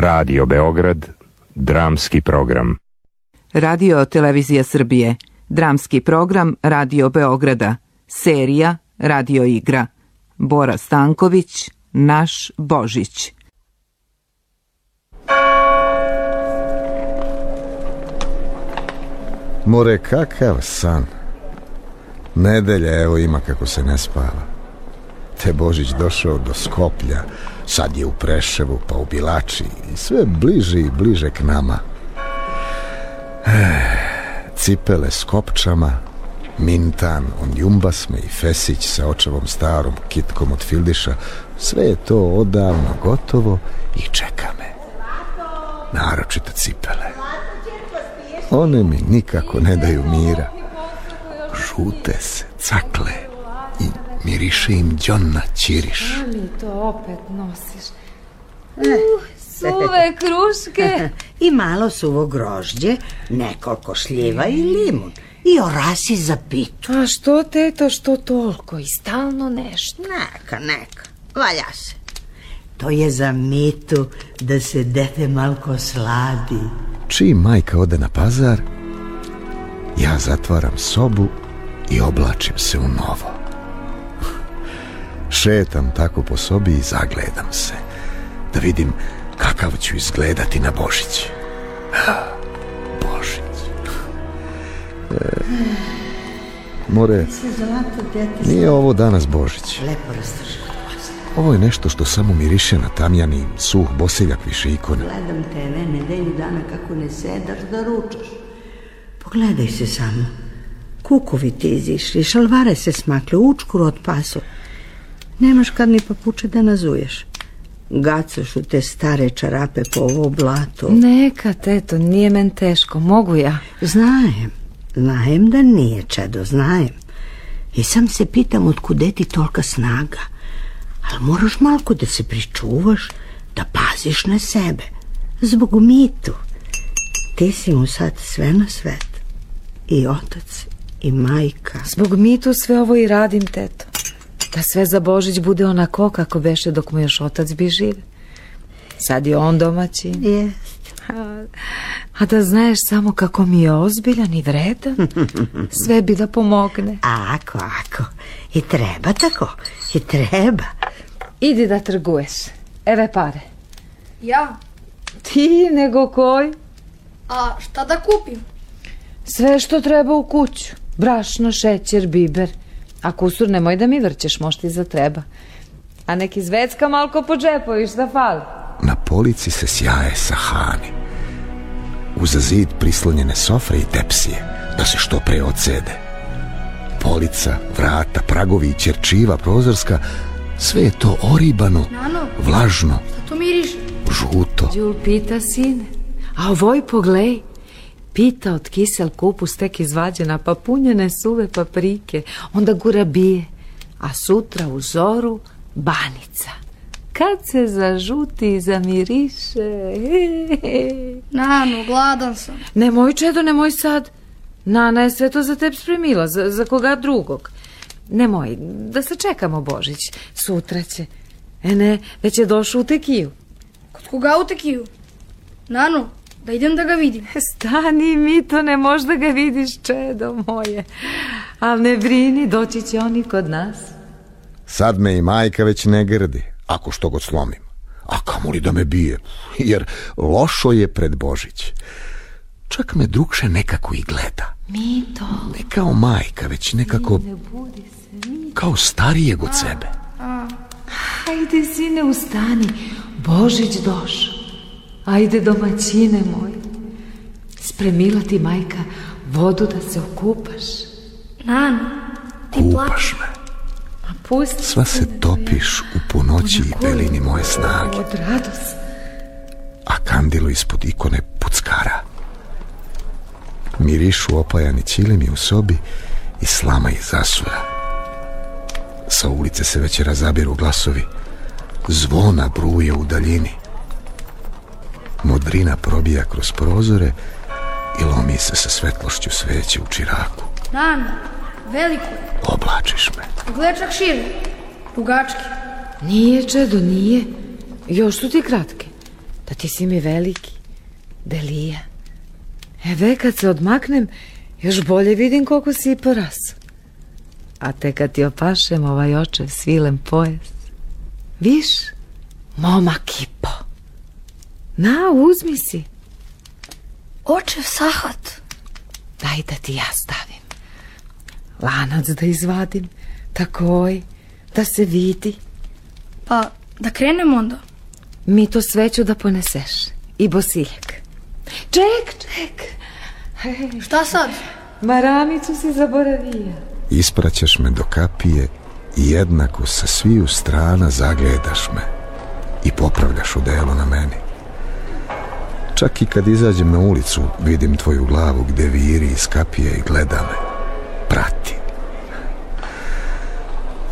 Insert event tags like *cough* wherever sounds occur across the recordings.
Radio Beograd, dramski program. Radio Televizija Srbije, dramski program Radio Beograda, serija Radio igra. Bora Stanković, Naš Božić. More, kakav san. Nedelja, evo ima kako se ne spava. Te Božić došao do Skoplja, sad je u Preševu, pa u Bilači i sve bliže i bliže k nama. Eh, cipele s kopčama, Mintan, on Jumbasme i Fesić sa očevom starom kitkom od Fildiša, sve je to odavno gotovo i čeka me. Naročito cipele. One mi nikako ne daju mira. Žute se, cakle miriše im džonna ćiriš. mi to opet nosiš? Uh, suve kruške. *laughs* I malo suvo grožđe, nekoliko šljiva i limun. I orasi za pitu. A što, teto, što toliko? I stalno nešto. Neka, neka, valja se. To je za mitu da se dete malko sladi. Čim majka ode na pazar, ja zatvaram sobu i oblačim se u novo. Šetam tako po sobi i zagledam se, da vidim kakav ću izgledati na Božić. *gasps* Božić. E, more, nije ovo danas Božić. Lepo rastrško. Ovo je nešto što samo miriše na tamjani, suh bosiljak više ikona. Gledam te ne nedelju dana kako ne sedaš da ručaš. Pogledaj se samo. Kukovi ti izišli, šalvare se smakle, učkuru od pasu. Nemaš kad ni papuče da nazuješ. Gacoš u te stare čarape po ovo blato. Neka, teto, nije men teško, mogu ja. Znajem, znajem da nije čedo, znajem. I sam se pitam otkude ti tolika snaga. Ali moraš malko da se pričuvaš, da paziš na sebe. Zbog mitu. Ti si mu sad sve na svet. I otac, i majka. Zbog mi tu sve ovo i radim, teto. Da sve za Božić bude onako kako beše dok mu još otac bi živ. Sad je on domaćin. Jest. A, a da znaš samo kako mi je ozbiljan i vredan, *laughs* sve bi da pomogne. Ako, ako. I treba tako. I treba. Idi da trguješ. Eve pare. Ja? Ti nego koji? A šta da kupim? Sve što treba u kuću. Brašno, šećer, biber. A kusur nemoj da mi vrćeš, možda ti zatreba. A neki zvecka malko po džepovi, šta fali? Na polici se sjaje sahani. Uza zid prislonjene sofre i tepsije, da se što pre odsede. Polica, vrata, pragovi i ćerčiva prozorska, sve je to oribano, Nano, vlažno, šta to miriše? žuto. Đul pita sine. A ovoj poglej. Pita od kisel kupus tek izvađena, pa punjene suve paprike. Onda gura bije. A sutra u zoru banica. Kad se zažuti i zamiriše. *laughs* Nano, gladan sam. Nemoj, čedo, nemoj sad. Nana je sve to za teb spremila, za, za koga drugog. Nemoj, da se čekamo Božić. Sutra će. E ne, već je došao u tekiju. Kod koga u tekiju? Nano, da idem da ga vidim. Stani mi to ne možda ga vidiš, čedo moje. Al ne brini, doći će oni kod nas. Sad me i majka već ne grdi, ako što god slomim. A kamoli da me bije, jer lošo je pred Božić. Čak me drugše nekako i gleda. Mi to. Ne kao majka, već nekako Ne budi se, mi. kao starijeg od sebe. Ajde, sine, ustani. Božić došao. Ajde, domaćine moj. Spremila ti majka vodu da se okupaš. Nano, ti plačeš. Kupaš me. A pusti Sva se topiš u punoći i belini moje snage, od radost. a kandilo ispod ikone puckara. Mirišu opajani ćilimi u sobi i slama iz zasura. Sa ulice se već razabiru glasovi. Zvona bruje u daljini. Modrina probija kroz prozore i lomi se sa svetlošću sveće u čiraku. Nano, veliko je. Oblačiš me. Gle čak šire. Dugački. Nije, čedo, nije. Još su ti kratke. da ti si mi veliki, delija. Eve, kad se odmaknem, još bolje vidim koliko si i poras. A te kad ti opašem ovaj očev svilen pojas, viš, moma kipo. Na, uzmi si. Očev sahat. Daj da ti ja stavim. Lanac da izvadim, takoj, da se vidi. Pa, da krenemo onda. Mi to sveću da poneseš. I bosiljak. Ček, ček. Šta sad? Maramicu si zaboravio. Ispraćaš me do kapije i jednako sa sviju strana zagledaš me i popravljaš odelo na meni. Čak i kad izađem na ulicu vidim tvoju glavu gde viri iz kapije i gleda me. Prati.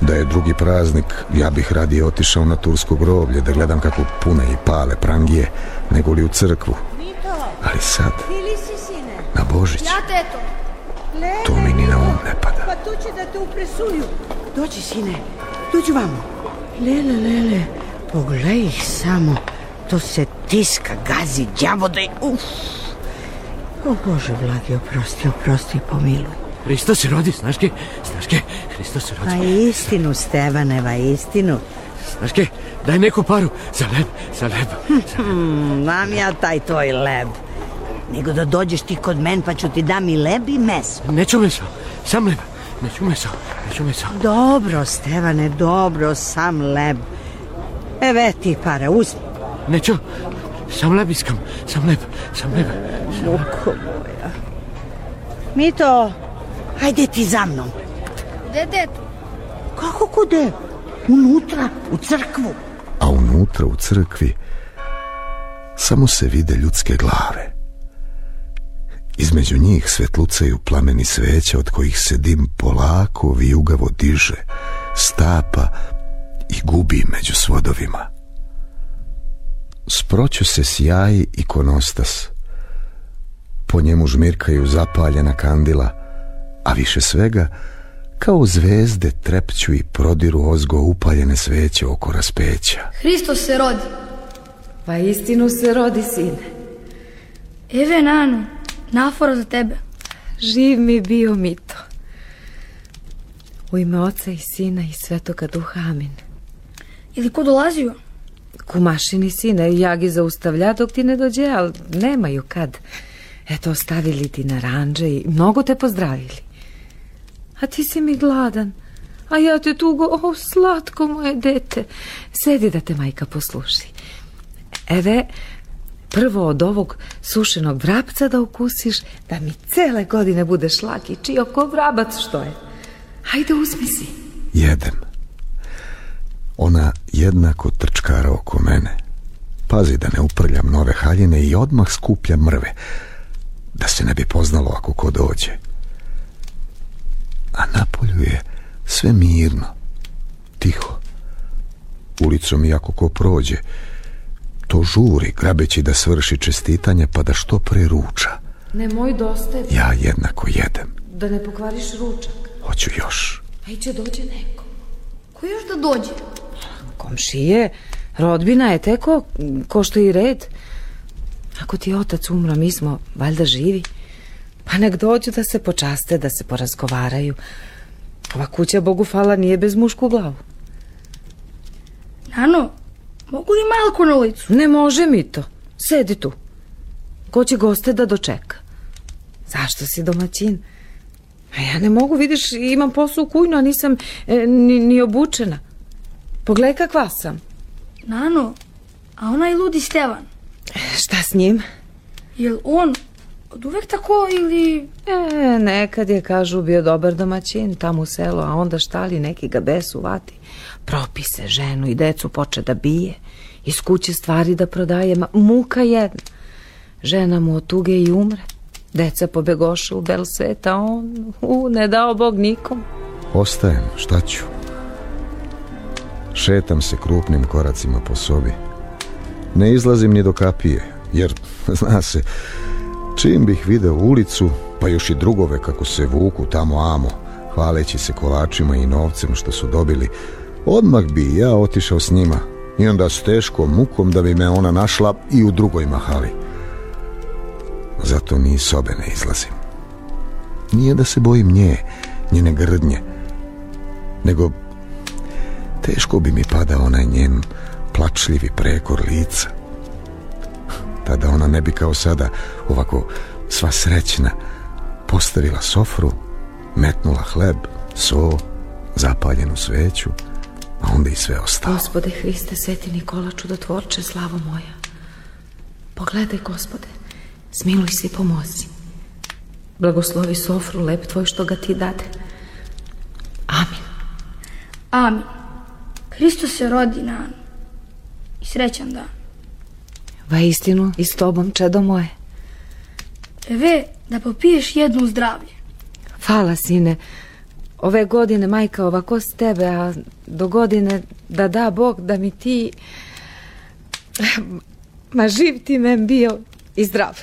Da je drugi praznik, ja bih radije otišao na tursko groblje da gledam kako pune i pale prangije, nego li u crkvu. Ali sad, na Božić, to mi ni na um ne pada. Pa tu će da te upresuju. Dođi, sine, dođi vamo. Lele, lele, pogledaj ih samo. To se tiska, gazi, đavode. Uf. O Bože, blagi, oprosti, oprosti, pomiluj. Hristos se rodi, snaške, snaške, Hristos se Pa rodi. istinu, Stevaneva, istinu. Snaške, daj neku paru za leb, za leb. Hmm, znam ja taj tvoj leb. Nego da dođeš ti kod men pa ću ti dam i leb i meso. Neću meso, sam leb. Neću meso, neću meso. Dobro, Stevane, dobro, sam leb. Eve ti para, uzmi. Neću, sam leb iskam, sam leb, sam leb. Muko moja. Mito, hajde ti za mnom. Gde, teto? Kako kude? Unutra, u crkvu. a unutra u crkvi samo se vide ljudske glave. Između njih svetlucaju plameni sveća od kojih se dim polako vijugavo diže, stapa i gubi među svodovima. Sproću se sjaji ikonostas. Po njemu žmirkaju zapaljena kandila, a više svega kao zvezde trepću i prodiru ozgo upaljene sveće oko raspeća. Hristos se rodi. Pa istinu se rodi, sine. Eve, nano, nafora za tebe. Živ mi bio mito. U ime oca i sina i svetoga duha, amin. Ili ko dolazio? Kumašini sine, ja gi zaustavlja dok ti ne dođe, ali nemaju kad. Eto, ostavili ti naranđe i mnogo te pozdravili. A ti si mi gladan. A ja te tugo, o, slatko moje dete. Sedi da te majka posluši. Eve, prvo od ovog sušenog vrapca da ukusiš, da mi cele godine budeš laki, čio ko vrabac što je. Hajde, uzmi si. Jedem. Ona jednako trčkara oko mene. Pazi da ne uprljam nove haljine i odmah skuplja mrve. Da se ne bi poznalo ako ko dođe. A napolju je sve mirno. Tiho. Ulicom i ako ko prođe, to žuri, grabeći da svrši čestitanje pa da što pre ruča. Nemoj dosta, Ja jednako jedem. da ne pokvariš ručak. Hoću još. A će dođe neko. Ko još da dođe? Komšije, rodbina je teko, ko što i red. Ako ti je otac umro, mi smo valjda živi. Pa nek dođu da se počaste, da se porazgovaraju. Ova kuća, Bogu hvala, nije bez mušku glavu. Nano, mogu li malko na ulicu? Ne može mi to. Sedi tu. Ko će goste da dočeka? Zašto si domaćin? A ja ne mogu, vidiš, imam posao u kujnu, a nisam e, ni, ni obučena. Pogledaj kakva sam. Nano, a onaj ludi Stevan, Šta s njim? jel on od uvek tako ili... E, nekad je, kažu, bio dobar domaćin tamo u selu, a onda štali neki ga besu vati. Propise ženu i decu poče da bije, iz kuće stvari da prodaje, ma, muka jedna. Žena mu od tuge i umre. Deca pobegoše u bel svet, a on, u, ne dao Bog nikom. Ostajem, šta ću? Šetam se krupnim koracima po sobi. Ne izlazim ni do kapije, jer, *laughs* zna se, čim bih video ulicu, pa još i drugove kako se vuku tamo amo, hvaleći se kolačima i novcem što su dobili, odmah bi ja otišao s njima, I onda s teškom mukom da bi me ona našla i u drugoj mahali. Zato ni iz sobe ne izlazim. Nije da se bojim nje, njene grdnje, nego teško bi mi pada onaj njen plačljivi prekor lica. Tada ona ne bi kao sada ovako sva srećna postavila sofru, metnula hleb, so, zapaljenu sveću, a onda i sve ostalo. Gospode Hriste, Sveti Nikola, čudotvorče, slavo moja. Pogledaj, gospode, smiluj se i pomozi. Blagoslovi sofru, lep tvoj što ga ti dade. Amin. Amin. Hristos se rodi na i srećan dan. Va istinu i s tobom, čedo moje. Eve, da popiješ jednu zdravlje. Hvala, sine. Ove godine majka ovako s tebe, a do godine da da Bog da mi ti... Ma živ ti men bio i zdrav.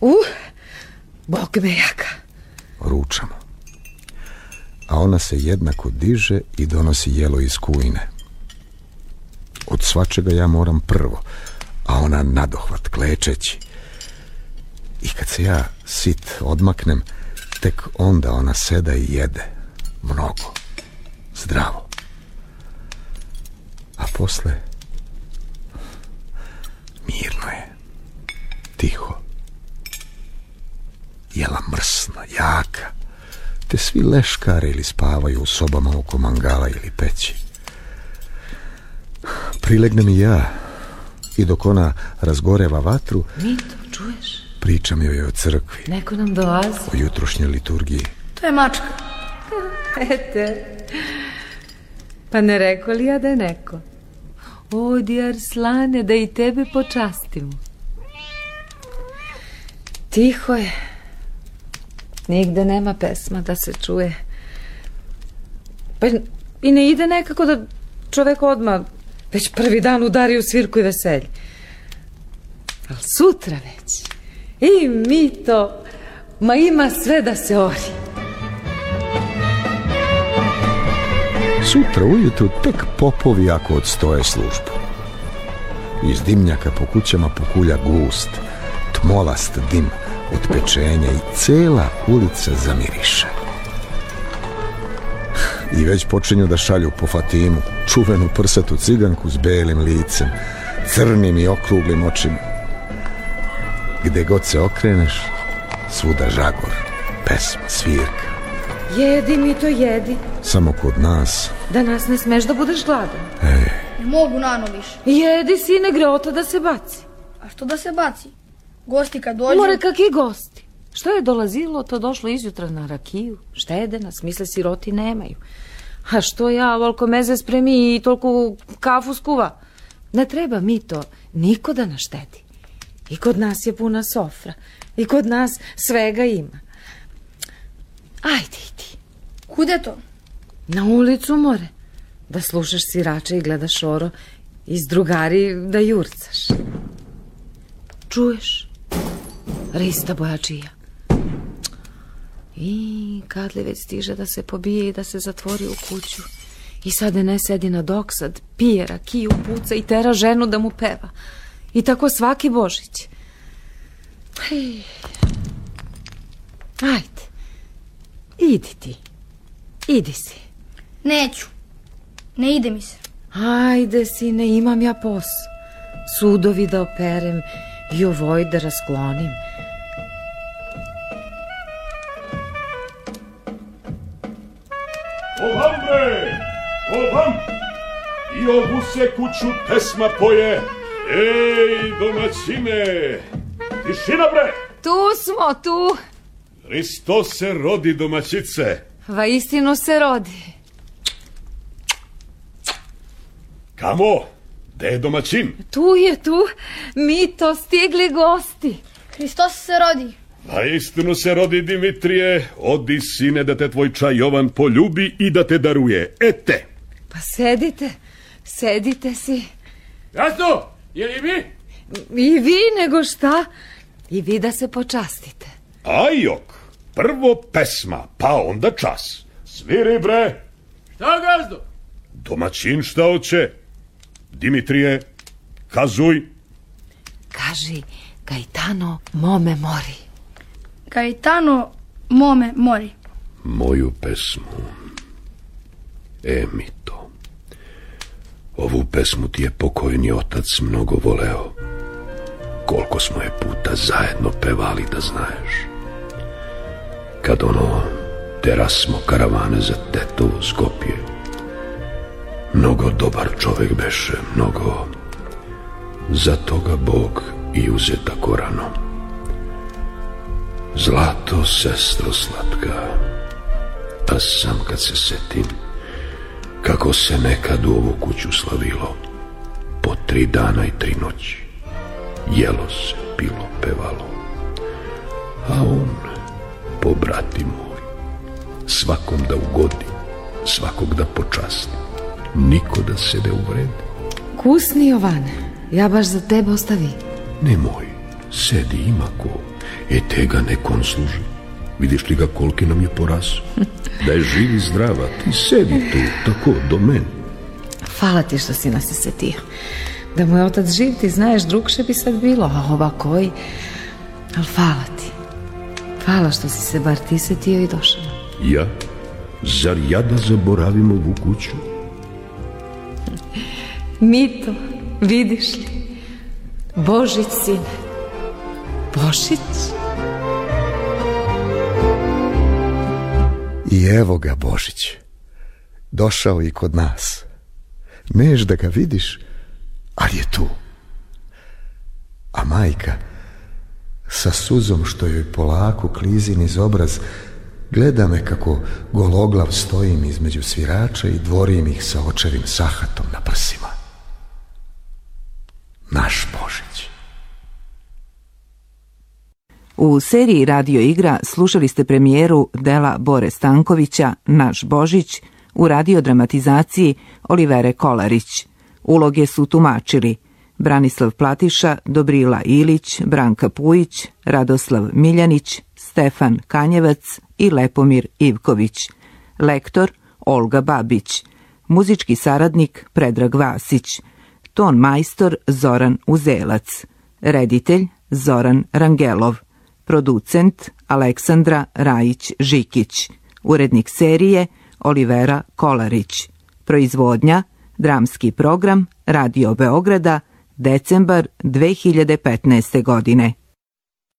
Uh, Bog me jaka. Ručamo. A ona se jednako diže i donosi jelo iz kujne. Od svačega ja moram prvo, a ona nadohvat klečeći. I kad se ja sit odmaknem, tek onda ona seda i jede. Mnogo. Zdravo. A posle... Mirno je. Tiho. Jela mrsna, jaka. Te svi leškare ili spavaju u sobama oko mangala ili peći. Prilegnem i ja. I dok ona razgoreva vatru, Mito, čuješ? pričam joj o crkvi, Neko nam dolazi. o jutrošnjoj liturgiji. To je mačka. *laughs* Ete. Pa ne rekao li ja da je neko? Odi, Arslane, da i tebe počastimo. Tiho je. Nigde nema pesma da se čuje. Pa i ne ide nekako da čovek odmah već prvi dan udari u svirku i veselje. Ali sutra već. I mi to, ma ima sve da se ori. Sutra ujutru tek popovi ako odstoje službu. Iz dimnjaka po kućama pokulja gust, tmolast dim od pečenja i cela ulica zamiriše. I već počinju da šalju po Fatimu, čuvenu prsatu ciganku s belim licem, crnim i okruglim očima. Gde god se okreneš, svuda žagor, pesma, svirka. Jedi mi to jedi. Samo kod nas Da nas ne smeš da budeš gladan. Ne mogu nano više. Jedi, sine, greota da se baci. A što da se baci? Gosti kad dođu... More kakvi gosti. Što je dolazilo, to došlo izjutra na rakiju. Štede nas, misle siroti nemaju. A što ja, volko meze spremi i toliko kafu skuva? Ne treba mi to, niko da nas štedi. I kod nas je puna sofra. I kod nas svega ima. Ajde idi. Kude to? Na ulicu more. Da slušaš svirače i gledaš oro. I s drugari da jurcaš. Čuješ? Rista bojačija. I kad li već stiže da se pobije i da se zatvori u kuću. I sad ne sedi na doksad, pije rakiju, puca i tera ženu da mu peva. I tako svaki Božić. Hej. Ajde. Idi ti. Idi si. Neću. Ne ide mi se. Ajde, sine, imam ja pos. Sudovi da operem i ovoj da rasklonim. I ovu se kuću pesma poje. Ej, domaćine! Tišina bre! Tu smo, tu. Hristos se rodi domaćice. Va istinu se rodi. Kamo? Gde je domaćin? Tu je, tu. Mi to stigli gosti. Hristos se rodi. A istinu se rodi Dimitrije, odi sine da te tvoj čaj Jovan poljubi i da te daruje. Ete! Pa sedite, sedite si. Jasno, je li mi? I vi nego šta? I vi da se počastite. Ajok! Prvo pesma, pa onda čas. Sviri bre! Šta gazdo? Domaćin šta hoće? Dimitrije, kazuj. Kaži, Gaetano, mome mori. Gaetano, mome mori. Moju pesmu. E, Mito. Ovu pesmu ti je pokojni otac mnogo voleo. Koliko smo je puta zajedno pevali da znaš. Kad ono terasmo karavane za tetovo Skopje. Mnogo dobar čovek beše, mnogo. Za toga Bog i uze tako rano. Zlato, sestro slatka, a sam kad se setim kako se nekad u ovu kuću slavilo, po tri dana i tri noći, jelo se, pilo, pevalo, a on, po brati moj, svakom da ugodi, svakog da počasti, niko da se ne uvredi. Kusni Jovan, ja baš za tebe ostavi. Nemoj, sedi, ima ko, e te ga nekon služi. Vidiš li ga koliki nam je poraz? Da je živ i zdrava, ti sedi tu, tako, do mene. Hvala ti što si nas se setio. Da mu je otac živ, ti znaješ, drugše bi sad bilo, a ova koji... Ali hvala ti. Hvala što si se bar ti setio i došao. Ja? Zar ja da zaboravim ovu kuću? Mito, vidiš li? Božić, sine. Božić? I evo ga Božić. Došao i kod nas. Neš da ga vidiš, ali je tu. A majka, sa suzom što joj polako klizi niz obraz, gleda me kako gologlav stojim između svirača i dvorim ih sa očevim sahatom na prsima. Naš Božić. U seriji Radio igra slušali ste premijeru dela Bore Stankovića Naš Božić u radiodramatizaciji Olivere Kolarić. Uloge su tumačili Branislav Platiša, Dobrila Ilić, Branka Pujić, Radoslav Miljanić, Stefan Kanjevac i Lepomir Ivković. Lektor Olga Babić. Muzički saradnik Predrag Vasić. Ton majstor Zoran Uzelac. Reditelj Zoran Rangelov. Producent Aleksandra Rajić-Žikić. Urednik serije Olivera Kolarić. Proizvodnja Dramski program Radio Beograda decembar 2015. godine.